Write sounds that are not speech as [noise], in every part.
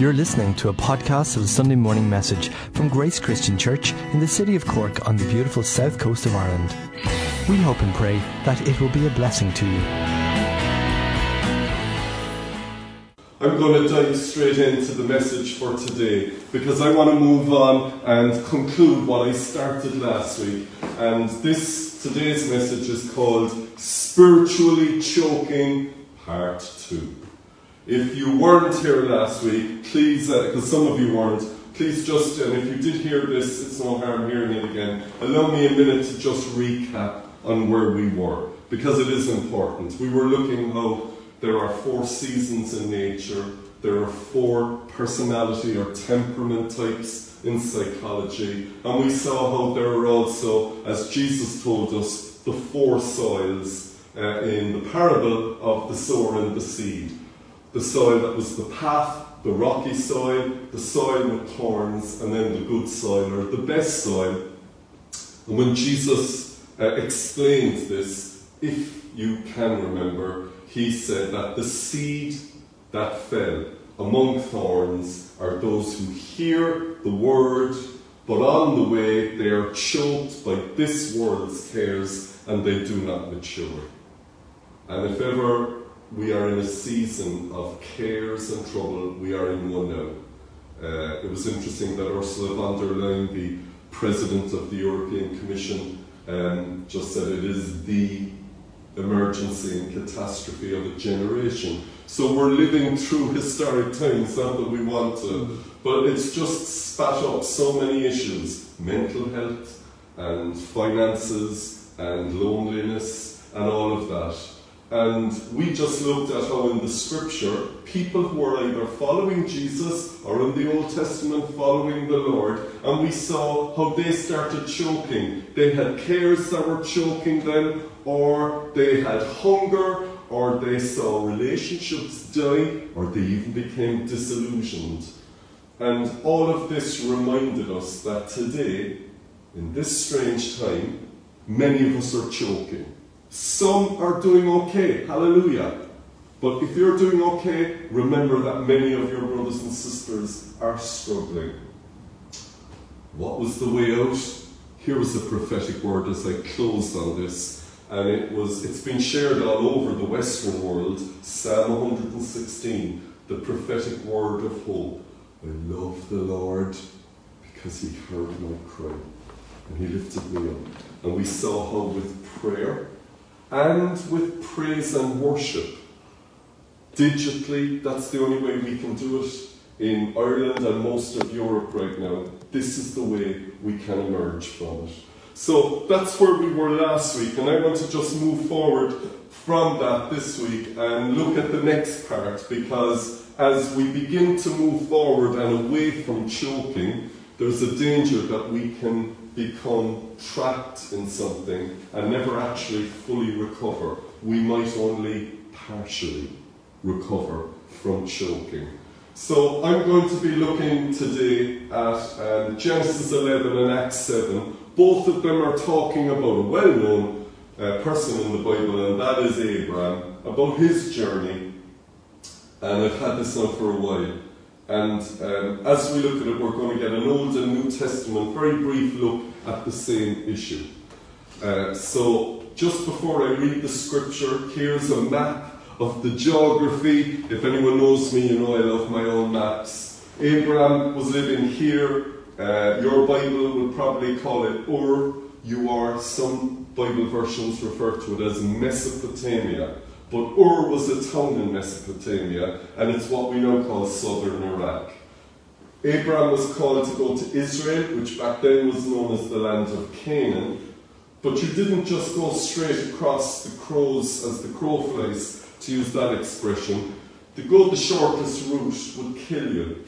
You're listening to a podcast of the Sunday morning message from Grace Christian Church in the city of Cork on the beautiful south coast of Ireland. We hope and pray that it will be a blessing to you. I'm going to dive straight into the message for today because I want to move on and conclude what I started last week. And this today's message is called Spiritually Choking Part 2. If you weren't here last week, please, because uh, some of you weren't, please just, and if you did hear this, it's no harm hearing it again, allow me a minute to just recap on where we were, because it is important. We were looking how there are four seasons in nature, there are four personality or temperament types in psychology, and we saw how there are also, as Jesus told us, the four soils uh, in the parable of the sower and the seed the soil that was the path, the rocky soil, the soil with thorns, and then the good soil, or the best soil. And when Jesus uh, explained this, if you can remember, he said that the seed that fell among thorns are those who hear the word, but on the way they are choked by this world's cares and they do not mature. And if ever we are in a season of cares and trouble. We are in one now. Uh, it was interesting that Ursula von der Leyen, the president of the European Commission, um, just said it is the emergency and catastrophe of a generation. So we're living through historic times, not that we want to, but it's just spat up so many issues mental health and finances and loneliness and all of that. And we just looked at how in the scripture, people who were either following Jesus or in the Old Testament following the Lord, and we saw how they started choking. They had cares that were choking them, or they had hunger, or they saw relationships die, or they even became disillusioned. And all of this reminded us that today, in this strange time, many of us are choking. Some are doing okay, hallelujah. But if you're doing okay, remember that many of your brothers and sisters are struggling. What was the way out? Here was the prophetic word as I closed on this. And it was it's been shared all over the Western world. Psalm 116, the prophetic word of hope. I love the Lord because he heard my cry and he lifted me up. And we saw how with prayer and with praise and worship. Digitally, that's the only way we can do it in Ireland and most of Europe right now. This is the way we can emerge from it. So that's where we were last week, and I want to just move forward from that this week and look at the next part because as we begin to move forward and away from choking, there's a danger that we can become trapped in something and never actually fully recover. We might only partially recover from choking. So I'm going to be looking today at um, Genesis 11 and Acts 7. Both of them are talking about a well-known uh, person in the Bible, and that is Abraham, about his journey. And I've had this now for a while. And um, as we look at it, we're going to get an Old and New Testament, very brief look at the same issue. Uh, so, just before I read the scripture, here's a map of the geography. If anyone knows me, you know I love my own maps. Abraham was living here. Uh, your Bible would probably call it Ur. You are, some Bible versions refer to it as Mesopotamia. But Ur was a town in Mesopotamia, and it's what we now call southern Iraq. Abraham was called to go to Israel, which back then was known as the land of Canaan. But you didn't just go straight across the crows as the crow flies, to use that expression. To go the shortest route would kill you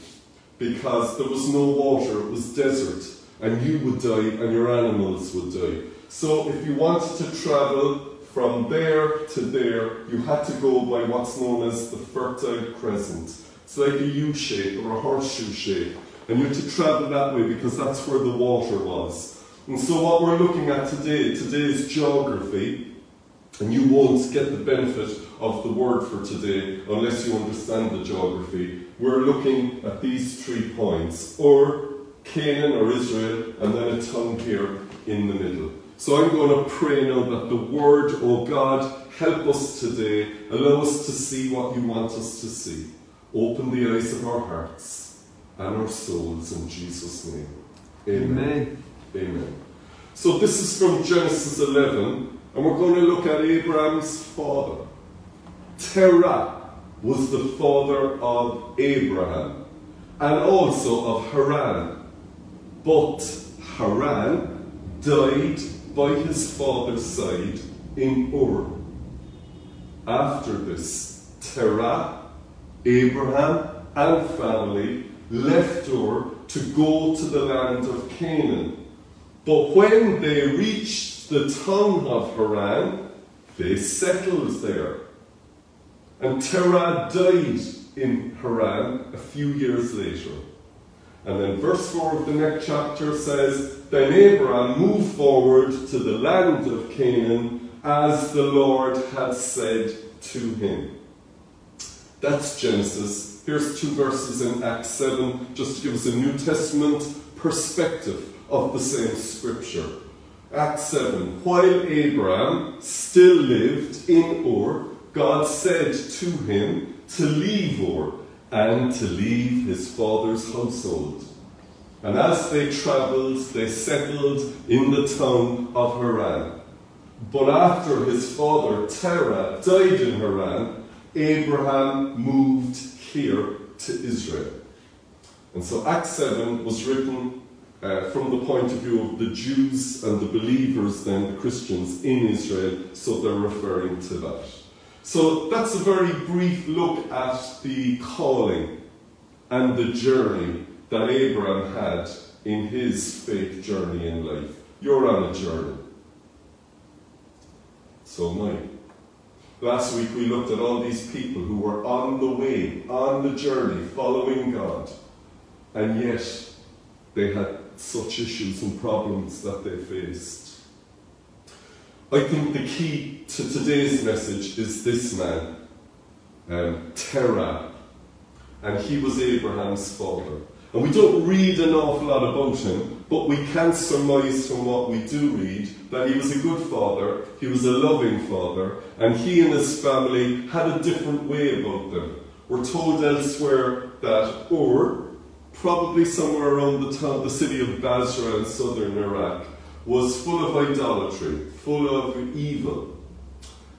because there was no water, it was desert, and you would die and your animals would die. So if you wanted to travel from there to there, you had to go by what's known as the Fertile Crescent. It's like a U shape or a horseshoe shape. And you had to travel that way because that's where the water was. And so, what we're looking at today, today's geography, and you won't get the benefit of the word for today unless you understand the geography. we're looking at these three points or Canaan or Israel, and then a tongue here in the middle. So I'm going to pray now that the word, oh God, help us today, allow us to see what you want us to see. Open the eyes of our hearts and our souls in Jesus' name. Amen. Amen. Amen. So this is from Genesis 11, and we're going to look at Abraham's father. Terah was the father of Abraham and also of Haran. But Haran died by his father's side in Ur. After this, Terah, Abraham, and family left Ur to go to the land of Canaan. But when they reached the tongue of Haran, they settled there. And Terah died in Haran a few years later. And then verse 4 of the next chapter says, Then Abraham moved forward to the land of Canaan as the Lord had said to him. That's Genesis. Here's two verses in Acts 7, just to give us a New Testament perspective of the same scripture. Acts 7. While Abraham still lived in Ur, God said to him to leave Ur and to leave his father's household. And as they travelled, they settled in the town of Haran. But after his father Terah died in Haran, Abraham moved here to Israel. And so Acts 7 was written uh, from the point of view of the Jews and the believers, then the Christians in Israel, so they're referring to that. So that's a very brief look at the calling and the journey that Abraham had in his faith journey in life. You're on a journey. So mine. Last week we looked at all these people who were on the way, on the journey, following God, and yet they had such issues and problems that they faced. I think the key to today's message is this man, um, Terah, and he was Abraham's father. And we don't read an awful lot about him, but we can surmise from what we do read that he was a good father, he was a loving father, and he and his family had a different way about them. We're told elsewhere that Ur, probably somewhere around the, town, the city of Basra in southern Iraq, was full of idolatry, full of evil.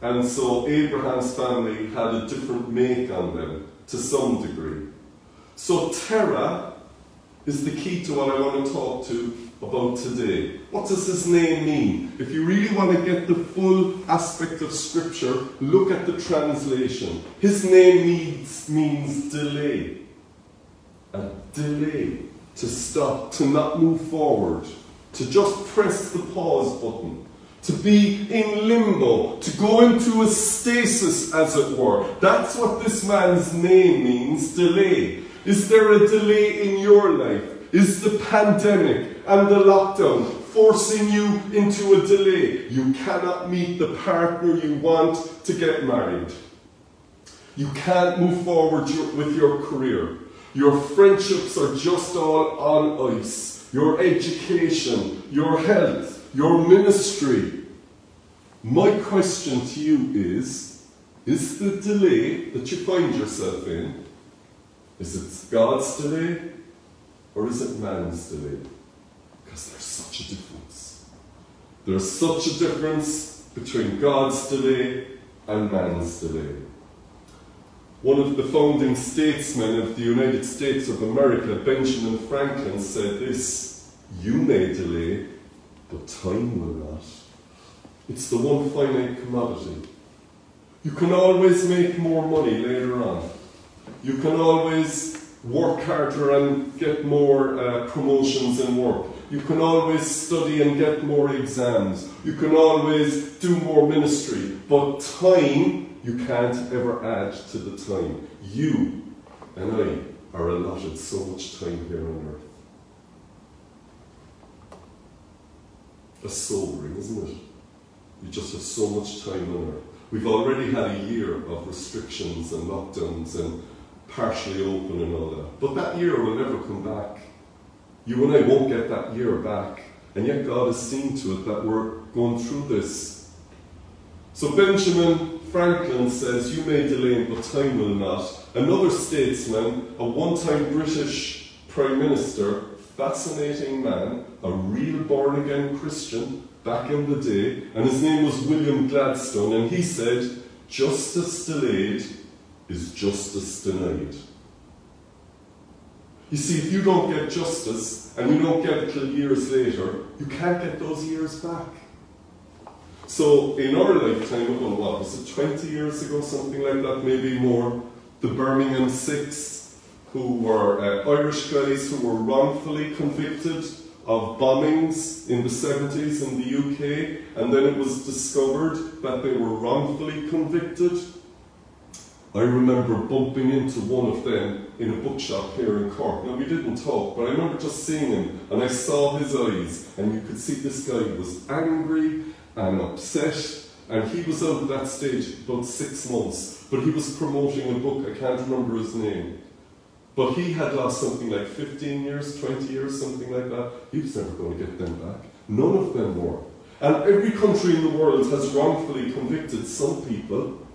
And so Abraham's family had a different make on them to some degree. So Terah is the key to what I want to talk to about today. What does his name mean? If you really want to get the full aspect of Scripture, look at the translation. His name means, means delay. A delay. To stop, to not move forward to just press the pause button, to be in limbo, to go into a stasis, as it were. That's what this man's name means delay. Is there a delay in your life? Is the pandemic and the lockdown forcing you into a delay? You cannot meet the partner you want to get married. You can't move forward with your career. Your friendships are just all on ice your education, your health, your ministry. My question to you is Is the delay that you find yourself in, is it God's delay or is it man's delay? Because there's such a difference. There's such a difference between God's delay and man's delay. One of the founding statesmen of the United States of America, Benjamin Franklin, said this You may delay, but time will not. It's the one finite commodity. You can always make more money later on. You can always work harder and get more uh, promotions in work. You can always study and get more exams. You can always do more ministry. But time you can't ever add to the time. You and I are allotted so much time here on earth. That's sobering, isn't it? You just have so much time on earth. We've already had a year of restrictions and lockdowns and partially open and all that. But that year will never come back. You and I won't get that year back. And yet God has seen to it that we're going through this. So Benjamin Franklin says, You may delay, but time will not. Another statesman, a one time British Prime Minister, fascinating man, a real born again Christian back in the day, and his name was William Gladstone, and he said, Justice delayed is justice denied. You see, if you don't get justice and you don't get it till years later, you can't get those years back. So, in our lifetime, ago, what was it, 20 years ago, something like that, maybe more, the Birmingham Six, who were uh, Irish guys who were wrongfully convicted of bombings in the 70s in the UK, and then it was discovered that they were wrongfully convicted I remember bumping into one of them in a bookshop here in Cork. Now, we didn't talk, but I remember just seeing him and I saw his eyes, and you could see this guy was angry and upset. And he was out at that stage about six months, but he was promoting a book, I can't remember his name. But he had lost something like 15 years, 20 years, something like that. He was never going to get them back. None of them were. And every country in the world has wrongfully convicted some people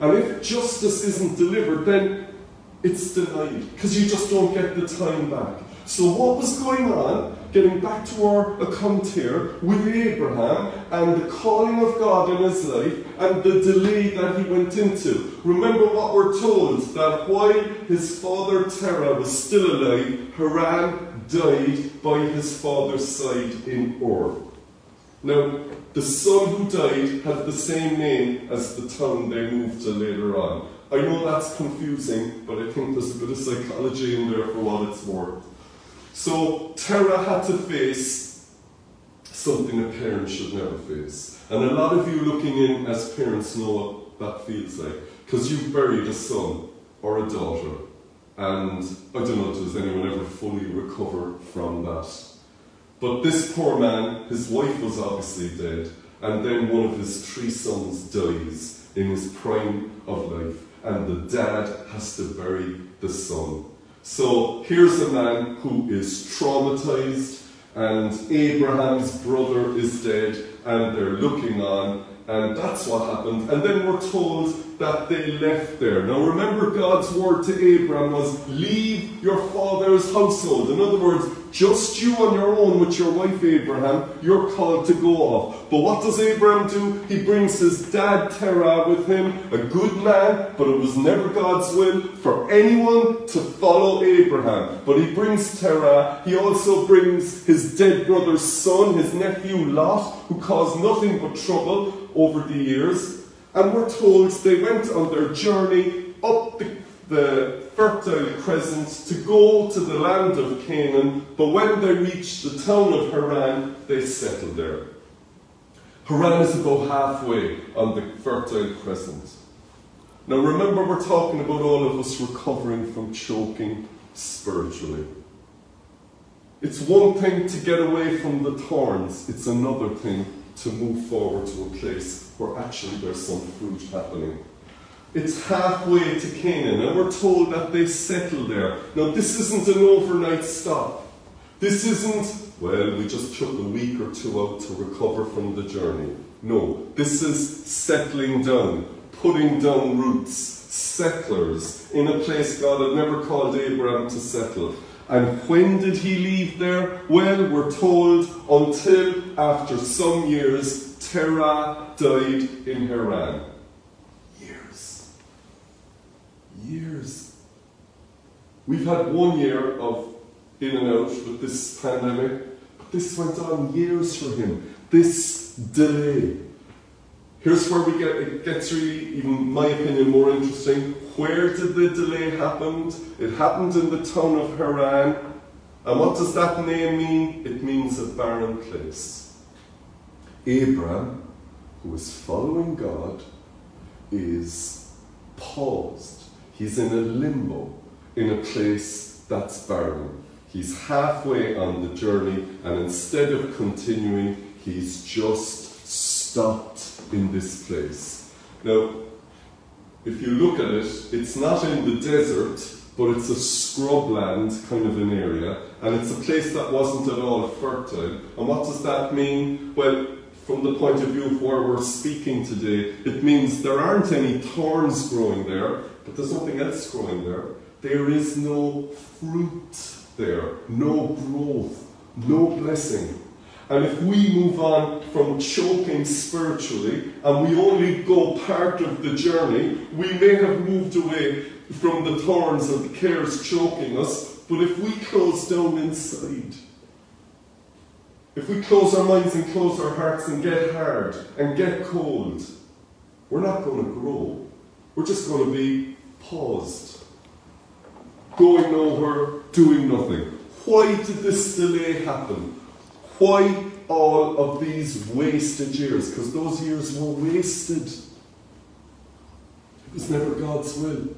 and if justice isn't delivered, then it's denied because you just don't get the time back. So, what was going on, getting back to our account here, with Abraham and the calling of God in his life and the delay that he went into? Remember what we're told that while his father Terah was still alive, Haran died by his father's side in Ur. Now, the son who died had the same name as the town they moved to later on. I know that's confusing, but I think there's a bit of psychology in there for what it's worth. So Terah had to face something a parent should never face. And a lot of you looking in as parents know what that feels like. Because you've buried a son or a daughter. And I don't know, does anyone ever fully recover from that? But this poor man, his wife was obviously dead, and then one of his three sons dies in his prime of life, and the dad has to bury the son. So here's a man who is traumatized, and Abraham's brother is dead, and they're looking on, and that's what happened. And then we're told that they left there. Now remember, God's word to Abraham was, Leave your father's household. In other words, just you on your own with your wife Abraham, you're called to go off. But what does Abraham do? He brings his dad Terah with him, a good man, but it was never God's will for anyone to follow Abraham. But he brings Terah. He also brings his dead brother's son, his nephew Lot, who caused nothing but trouble over the years. And we're told they went on their journey up the, the fertile crescent to go to the land of Canaan, but when they reached the town of Haran, they settled there. Haran is about halfway on the fertile crescent. Now remember, we're talking about all of us recovering from choking spiritually. It's one thing to get away from the thorns, it's another thing to move forward to a place where actually there's some fruit happening. It's halfway to Canaan, and we're told that they settled there. Now, this isn't an overnight stop. This isn't, well, we just took a week or two out to recover from the journey. No, this is settling down, putting down roots, settlers in a place God had never called Abraham to settle. And when did he leave there? Well, we're told until after some years, Terah died in Haran. Years. We've had one year of in and out with this pandemic, but this went on years for him. This delay. Here's where we get it gets really, even my opinion, more interesting. Where did the delay happen? It happened in the town of Haran. And what does that name mean? It means a barren place. Abraham, who is following God, is paused He's in a limbo, in a place that's barren. He's halfway on the journey, and instead of continuing, he's just stopped in this place. Now, if you look at it, it's not in the desert, but it's a scrubland kind of an area, and it's a place that wasn't at all fertile. And what does that mean? Well, from the point of view of where we're speaking today, it means there aren't any thorns growing there, but there's nothing else growing there. There is no fruit there, no growth, no blessing. And if we move on from choking spiritually and we only go part of the journey, we may have moved away from the thorns and the cares choking us, but if we close down inside, if we close our minds and close our hearts and get hard and get cold, we're not going to grow. We're just going to be paused, going nowhere, doing nothing. Why did this delay happen? Why all of these wasted years? Because those years were wasted. It was never God's will.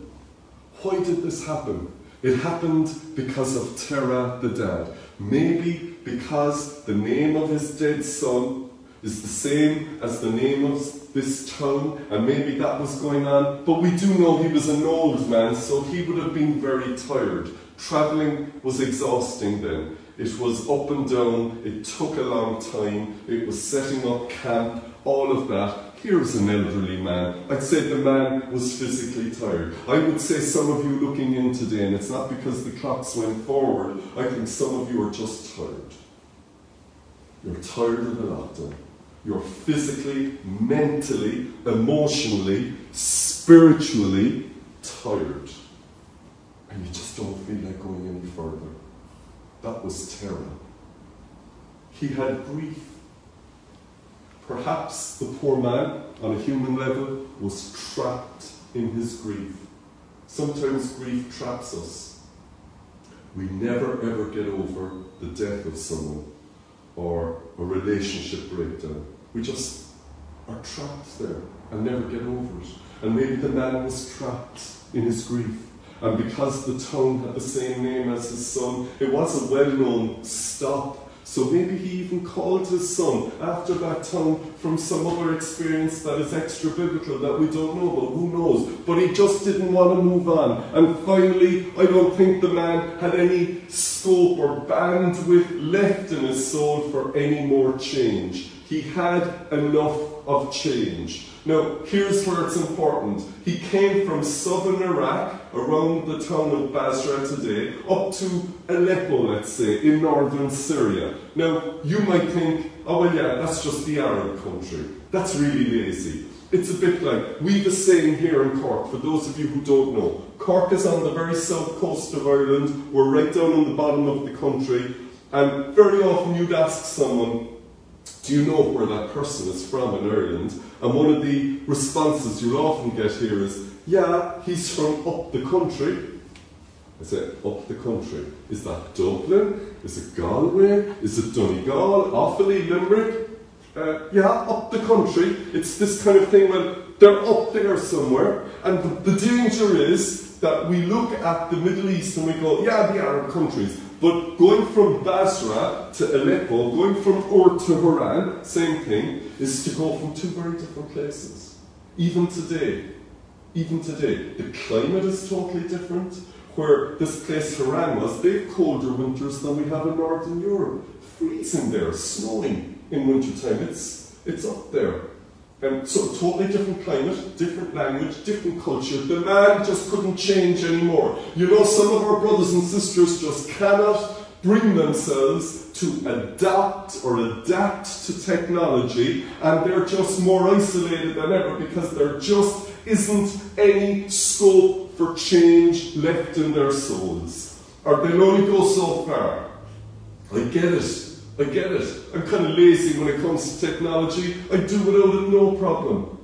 Why did this happen? It happened because of Terah the dad. Maybe because the name of his dead son is the same as the name of this town, and maybe that was going on. But we do know he was an old man, so he would have been very tired. Travelling was exhausting then. It was up and down, it took a long time, it was setting up camp, all of that. Here's an elderly man. I'd say the man was physically tired. I would say some of you looking in today, and it's not because the clocks went forward, I think some of you are just tired. You're tired of the lockdown. You're physically, mentally, emotionally, spiritually tired. And you just don't feel like going any further. That was Terah. He had grief. Perhaps the poor man, on a human level, was trapped in his grief. Sometimes grief traps us. We never ever get over the death of someone or a relationship breakdown. We just are trapped there and never get over it. And maybe the man was trapped in his grief. And because the town had the same name as his son, it was a well known stop. So maybe he even called his son after that town from some other experience that is extra biblical that we don't know about. Who knows? But he just didn't want to move on. And finally, I don't think the man had any scope or bandwidth left in his soul for any more change. He had enough of change. Now, here's where it's important. He came from southern Iraq, around the town of Basra today, up to Aleppo, let's say, in northern Syria. Now, you might think, oh, well, yeah, that's just the Arab country. That's really lazy. It's a bit like, we've a saying here in Cork, for those of you who don't know. Cork is on the very south coast of Ireland, we're right down on the bottom of the country, and very often you'd ask someone, do you know where that person is from in Ireland? And one of the responses you'll often get here is, yeah, he's from up the country. I say, up the country. Is that Dublin? Is it Galway? Is it Donegal? Offaly? Limerick? Uh, yeah, up the country. It's this kind of thing when they're up there somewhere. And the, the danger is that we look at the Middle East and we go, yeah, the Arab countries. But going from Basra to Aleppo, going from Ur to Haran, same thing, is to go from two very different places. Even today, even today, the climate is totally different. Where this place Haran was, they have colder winters than we have in Northern Europe. Freezing there, snowing in wintertime. It's, it's up there. Um, so totally different climate, different language, different culture. The man just couldn't change anymore. You know, some of our brothers and sisters just cannot bring themselves to adapt or adapt to technology, and they're just more isolated than ever because there just isn't any scope for change left in their souls. Or they'll only go so far. I get it. I get it. I'm kind of lazy when it comes to technology. I do it, no problem.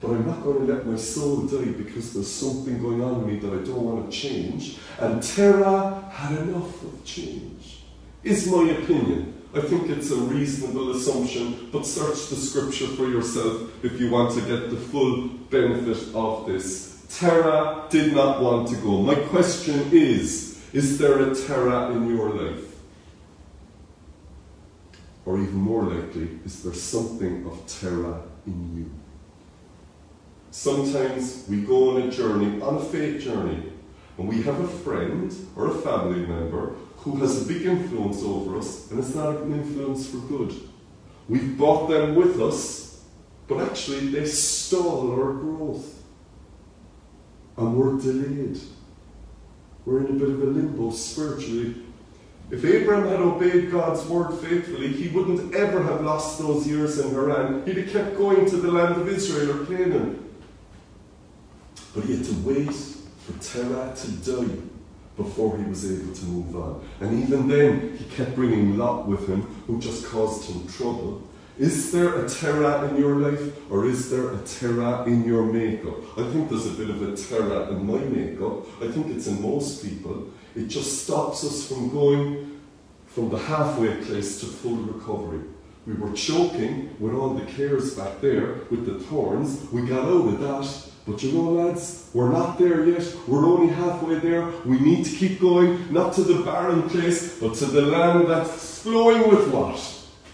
But I'm not going to let my soul die because there's something going on in me that I don't want to change. And Terah had enough of change, is my opinion. I think it's a reasonable assumption, but search the scripture for yourself if you want to get the full benefit of this. Terah did not want to go. My question is Is there a Terah in your life? Or even more likely, is there something of Terah in you? Sometimes we go on a journey, on a faith journey, and we have a friend or a family member who has a big influence over us, and it's not an influence for good. We've brought them with us, but actually they stall our growth. And we're delayed. We're in a bit of a limbo spiritually. If Abraham had obeyed God's word faithfully, he wouldn't ever have lost those years in Haran. He'd have kept going to the land of Israel or Canaan. But he had to wait for Terah to die before he was able to move on. And even then, he kept bringing Lot with him, who just caused him trouble. Is there a Terah in your life, or is there a Terah in your makeup? I think there's a bit of a Terah in my makeup. I think it's in most people. It just stops us from going from the halfway place to full recovery. We were choking with all the cares back there, with the thorns. We got out of that. But you know, lads, we're not there yet. We're only halfway there. We need to keep going, not to the barren place, but to the land that's flowing with what?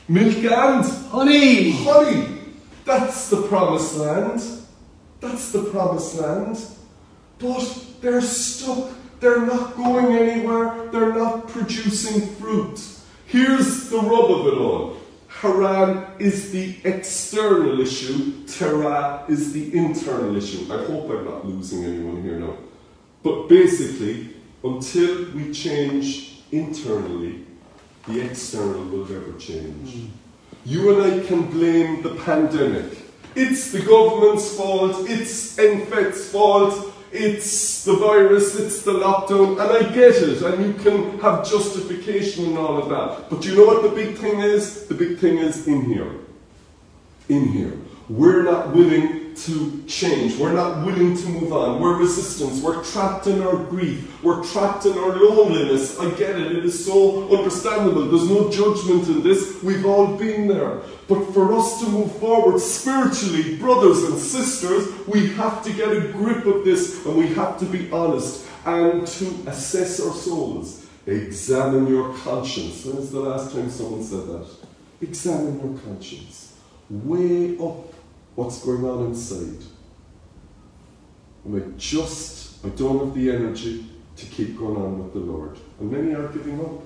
Milk and honey. Honey. That's the promised land. That's the promised land. But they're stuck. They're not going anywhere. They're not producing fruit. Here's the rub of it all. Haran is the external issue, Terah is the internal issue. I hope I'm not losing anyone here now. But basically, until we change internally, the external will never change. Mm. You and I can blame the pandemic. It's the government's fault, it's NPHET's fault, it's the virus, it's the lockdown, and I get it, and you can have justification and all of that. But you know what the big thing is? The big thing is in here. In here. We're not willing to change. We're not willing to move on. We're resistance. We're trapped in our grief. We're trapped in our loneliness. I get it. It is so understandable. There's no judgment in this. We've all been there. But for us to move forward spiritually, brothers and sisters, we have to get a grip of this and we have to be honest and to assess our souls. Examine your conscience. When is the last time someone said that? Examine your conscience. Weigh up what's going on inside. Am I just, I don't have the energy to keep going on with the Lord. And many are giving up.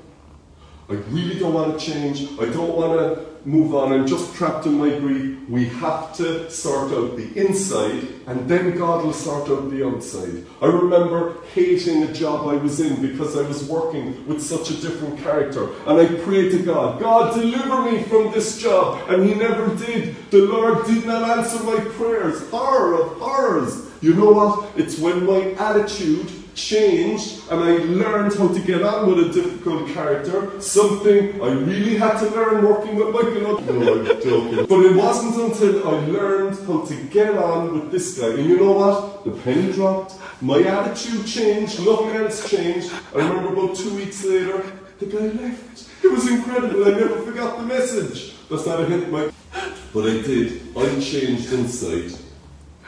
I really don't want to change. I don't want to move on. I'm just trapped in my grief. We have to sort out the inside, and then God will sort out the outside. I remember hating a job I was in because I was working with such a different character. And I prayed to God, God, deliver me from this job. And He never did. The Lord did not answer my prayers. Horror of horrors. You know what? It's when my attitude changed and I learned how to get on with a difficult character, something I really had to learn working with Michael. No, I'm [laughs] joking. But it wasn't until I learned how to get on with this guy. And you know what? The penny dropped, my attitude changed, nothing else changed. I remember about two weeks later, the guy left. It was incredible. I never forgot the message. That's not a hint, Mike. But I did. I changed inside.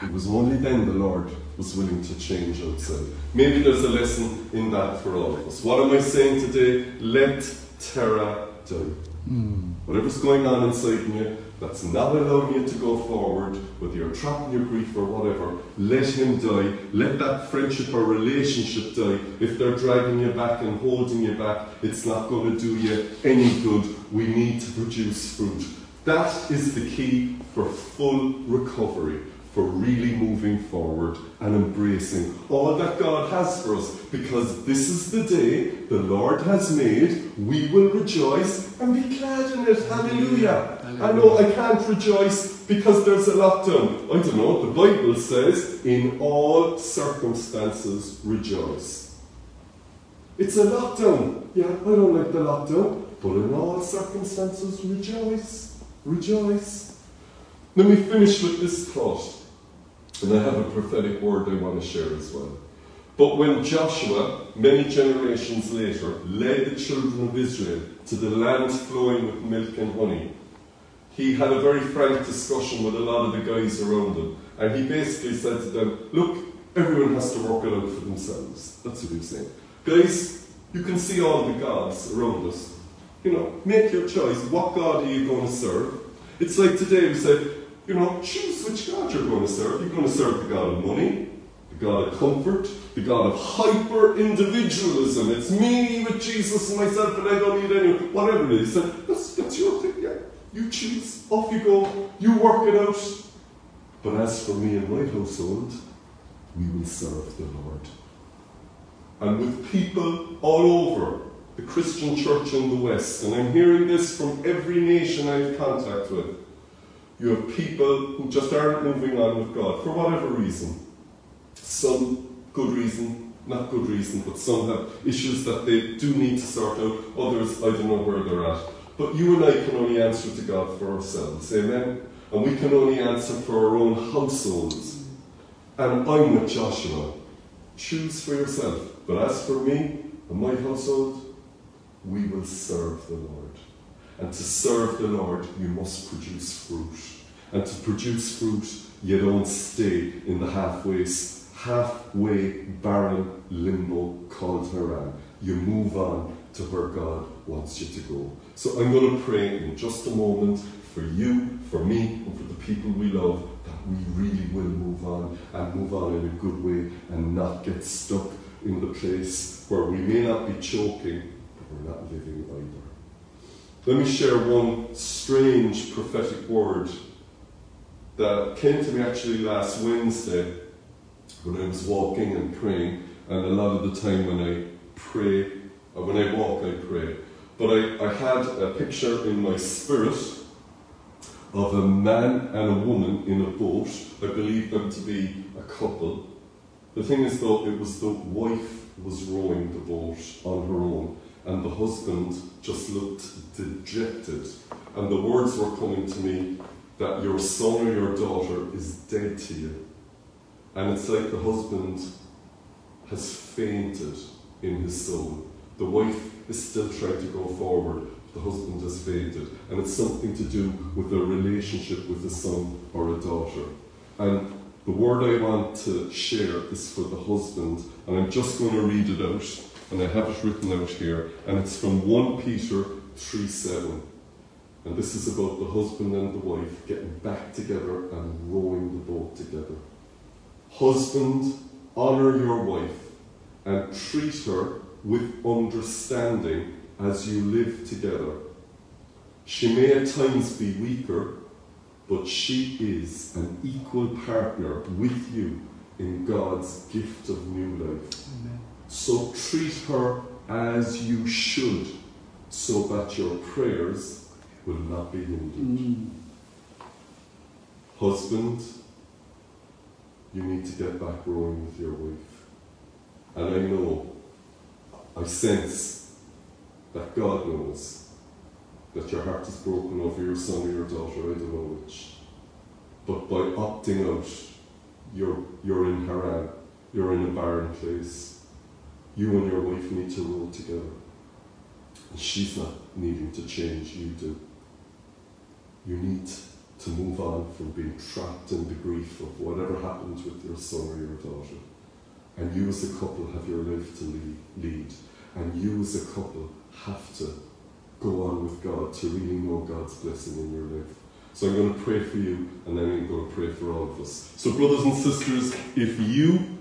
It was only then the Lord was willing to change outside. Maybe there's a lesson in that for all of us. What am I saying today? Let Terah die. Mm. Whatever's going on inside you that's not allowing you to go forward, whether you're trapped in your grief or whatever, let him die. Let that friendship or relationship die. If they're dragging you back and holding you back, it's not going to do you any good. We need to produce fruit. That is the key for full recovery for really moving forward and embracing all that God has for us because this is the day the Lord has made. We will rejoice and be glad in it. Hallelujah. Hallelujah. I know I can't rejoice because there's a lockdown. I don't know, the Bible says, in all circumstances rejoice. It's a lockdown. Yeah, I don't like the lockdown, but in all circumstances rejoice. Rejoice. Let me finish with this thought. And I have a prophetic word I want to share as well. But when Joshua, many generations later, led the children of Israel to the land flowing with milk and honey, he had a very frank discussion with a lot of the guys around him. And he basically said to them, Look, everyone has to work it out for themselves. That's what he was saying. Guys, you can see all the gods around us. You know, make your choice. What God are you going to serve? It's like today we said, you know, choose which God you're going to serve. You're going to serve the God of money, the God of comfort, the God of hyper individualism. It's me with Jesus and myself, and I don't need anyone. Whatever it is, that's, that's your thing. Yeah, you choose. Off you go. You work it out. But as for me and my household, we will serve the Lord. And with people all over the Christian church in the West, and I'm hearing this from every nation I have contact with, you have people who just aren't moving on with God for whatever reason. Some good reason, not good reason, but some have issues that they do need to sort out. Others, I don't know where they're at. But you and I can only answer to God for ourselves. Amen? And we can only answer for our own households. And I'm with Joshua. Choose for yourself. But as for me and my household, we will serve the Lord. And to serve the Lord, you must produce fruit. And to produce fruit, you don't stay in the halfway, halfway barren limbo called Haran. You move on to where God wants you to go. So I'm going to pray in just a moment for you, for me, and for the people we love that we really will move on and move on in a good way and not get stuck in the place where we may not be choking, but we're not living either. Let me share one strange prophetic word that came to me actually last Wednesday when I was walking and praying, and a lot of the time when I pray, or when I walk, I pray. But I, I had a picture in my spirit of a man and a woman in a boat. I believe them to be a couple. The thing is, though, it was the wife was rowing the boat on her own, and the husband just looked dejected. And the words were coming to me that your son or your daughter is dead to you. And it's like the husband has fainted in his soul. The wife is still trying to go forward, the husband has fainted. And it's something to do with a relationship with a son or a daughter. And the word I want to share is for the husband, and I'm just going to read it out, and I have it written out here, and it's from 1 Peter 3 7. And this is about the husband and the wife getting back together and rowing the boat together. Husband, honour your wife and treat her with understanding as you live together. She may at times be weaker, but she is an equal partner with you in God's gift of new life. Amen. So treat her as you should, so that your prayers will not be hindered. Mm. Husband, you need to get back rowing with your wife. And I know, I sense that God knows that your heart is broken over your son or your daughter, I don't know which. But by opting out, you're, you're in Haran, you're in a barren place. You and your wife need to roll together. And she's not needing to change, you do. You need to move on from being trapped in the grief of whatever happened with your son or your daughter. And you as a couple have your life to lead. And you as a couple have to go on with God to really know God's blessing in your life. So I'm going to pray for you, and then I'm going to pray for all of us. So, brothers and sisters, if you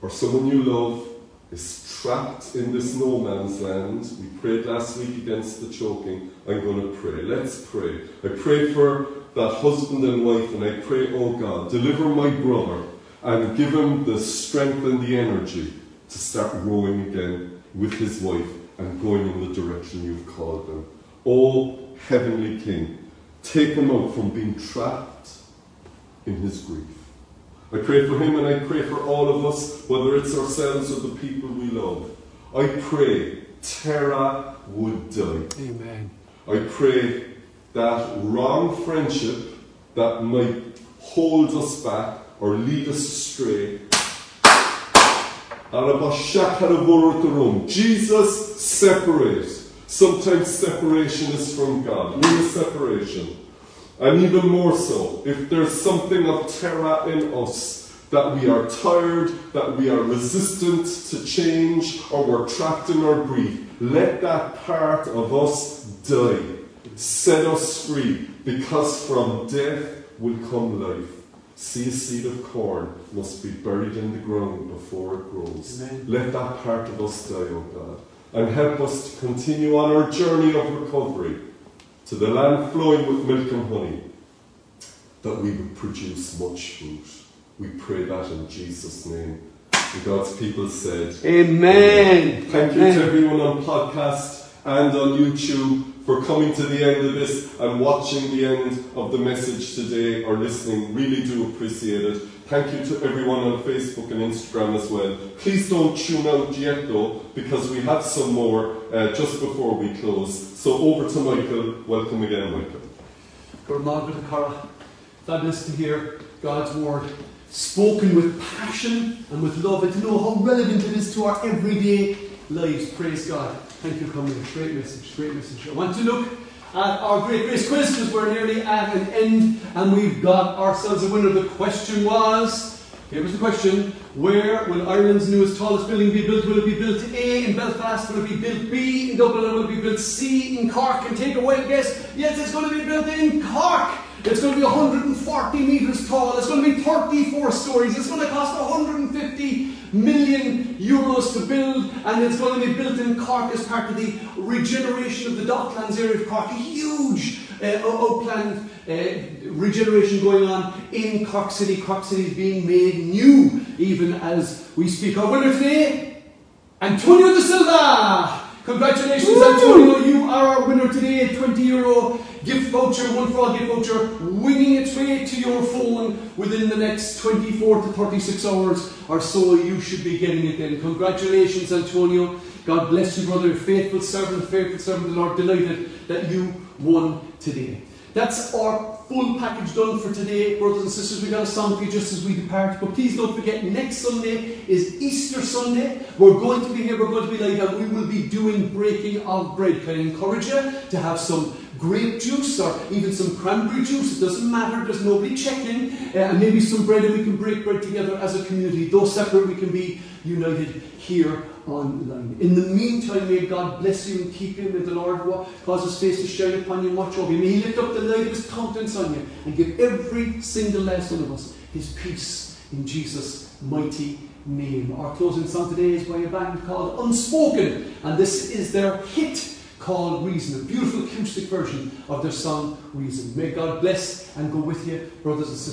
or someone you love is trapped in this no man's land, we prayed last week against the choking, I'm going to pray. Let's pray. I pray for that husband and wife, and I pray, oh God, deliver my brother and give him the strength and the energy to start rowing again with his wife and going in the direction you've called them. Oh, Heavenly King, take him out from being trapped in his grief. I pray for him and I pray for all of us, whether it's ourselves or the people we love. I pray Terah would die. Amen. I pray that wrong friendship that might hold us back or lead us astray. Jesus, separate. Sometimes separation is from God. Real separation. And even more so, if there's something of Terah in us that we are tired, that we are resistant to change, or we're trapped in our grief, let that part of us die. Set us free, because from death will come life. See, a seed of corn must be buried in the ground before it grows. Amen. Let that part of us die, O God, and help us to continue on our journey of recovery to the land flowing with milk and honey, that we would produce much fruit. We pray that in Jesus' name. And God's people said, Amen. Thank you to everyone on podcast and on YouTube for coming to the end of this and watching the end of the message today or listening. Really do appreciate it. Thank you to everyone on Facebook and Instagram as well. Please don't tune out yet though, because we have some more uh, just before we close. So over to Michael. Welcome again, Michael. Good Margaret Cara. Fabulous to hear God's word spoken with passion and with love and to know how relevant it is to our everyday lives. Praise God. Thank you, coming. Great message, great message. I want to look at our Great Grace quiz because we're nearly at an end and we've got ourselves a winner. The question was here was the question Where will Ireland's newest tallest building be built? Will it be built A in Belfast? Will it be built B in Dublin? Or will it be built C in Cork? And take a wild guess. Yes, it's going to be built in Cork. It's going to be 140 metres tall. It's going to be 34 stories. It's going to cost 150 million euros to build, and it's going to be built in Cork as part of the regeneration of the Docklands area of Cork. A huge uh, uh, regeneration going on in Cork City. Cork City is being made new even as we speak. Our winner today, Antonio de Silva. Congratulations, Antonio. You are our winner today. A 20 euro gift voucher, one for all gift voucher, winging its way to your phone within the next 24 to 36 hours or so. You should be getting it then. Congratulations, Antonio. God bless you, brother. Faithful servant, faithful servant of the Lord. Delighted that you won today. That's our full package done for today, brothers and sisters. We got a song for you just as we depart. But please don't forget, next Sunday is Easter Sunday. We're going to be here, we're going to be live, and we will be doing breaking of bread. Can I encourage you to have some grape juice or even some cranberry juice? It doesn't matter, there's nobody checking. Uh, and maybe some bread, and we can break bread together as a community. Though separate, we can be united here In the meantime, may God bless you and keep you. May the Lord cause his face to shine upon you watch over you. May he lift up the light of his countenance on you and give every single last one of us his peace in Jesus' mighty name. Our closing song today is by a band called Unspoken, and this is their hit called Reason, a beautiful acoustic version of their song Reason. May God bless and go with you, brothers and sisters.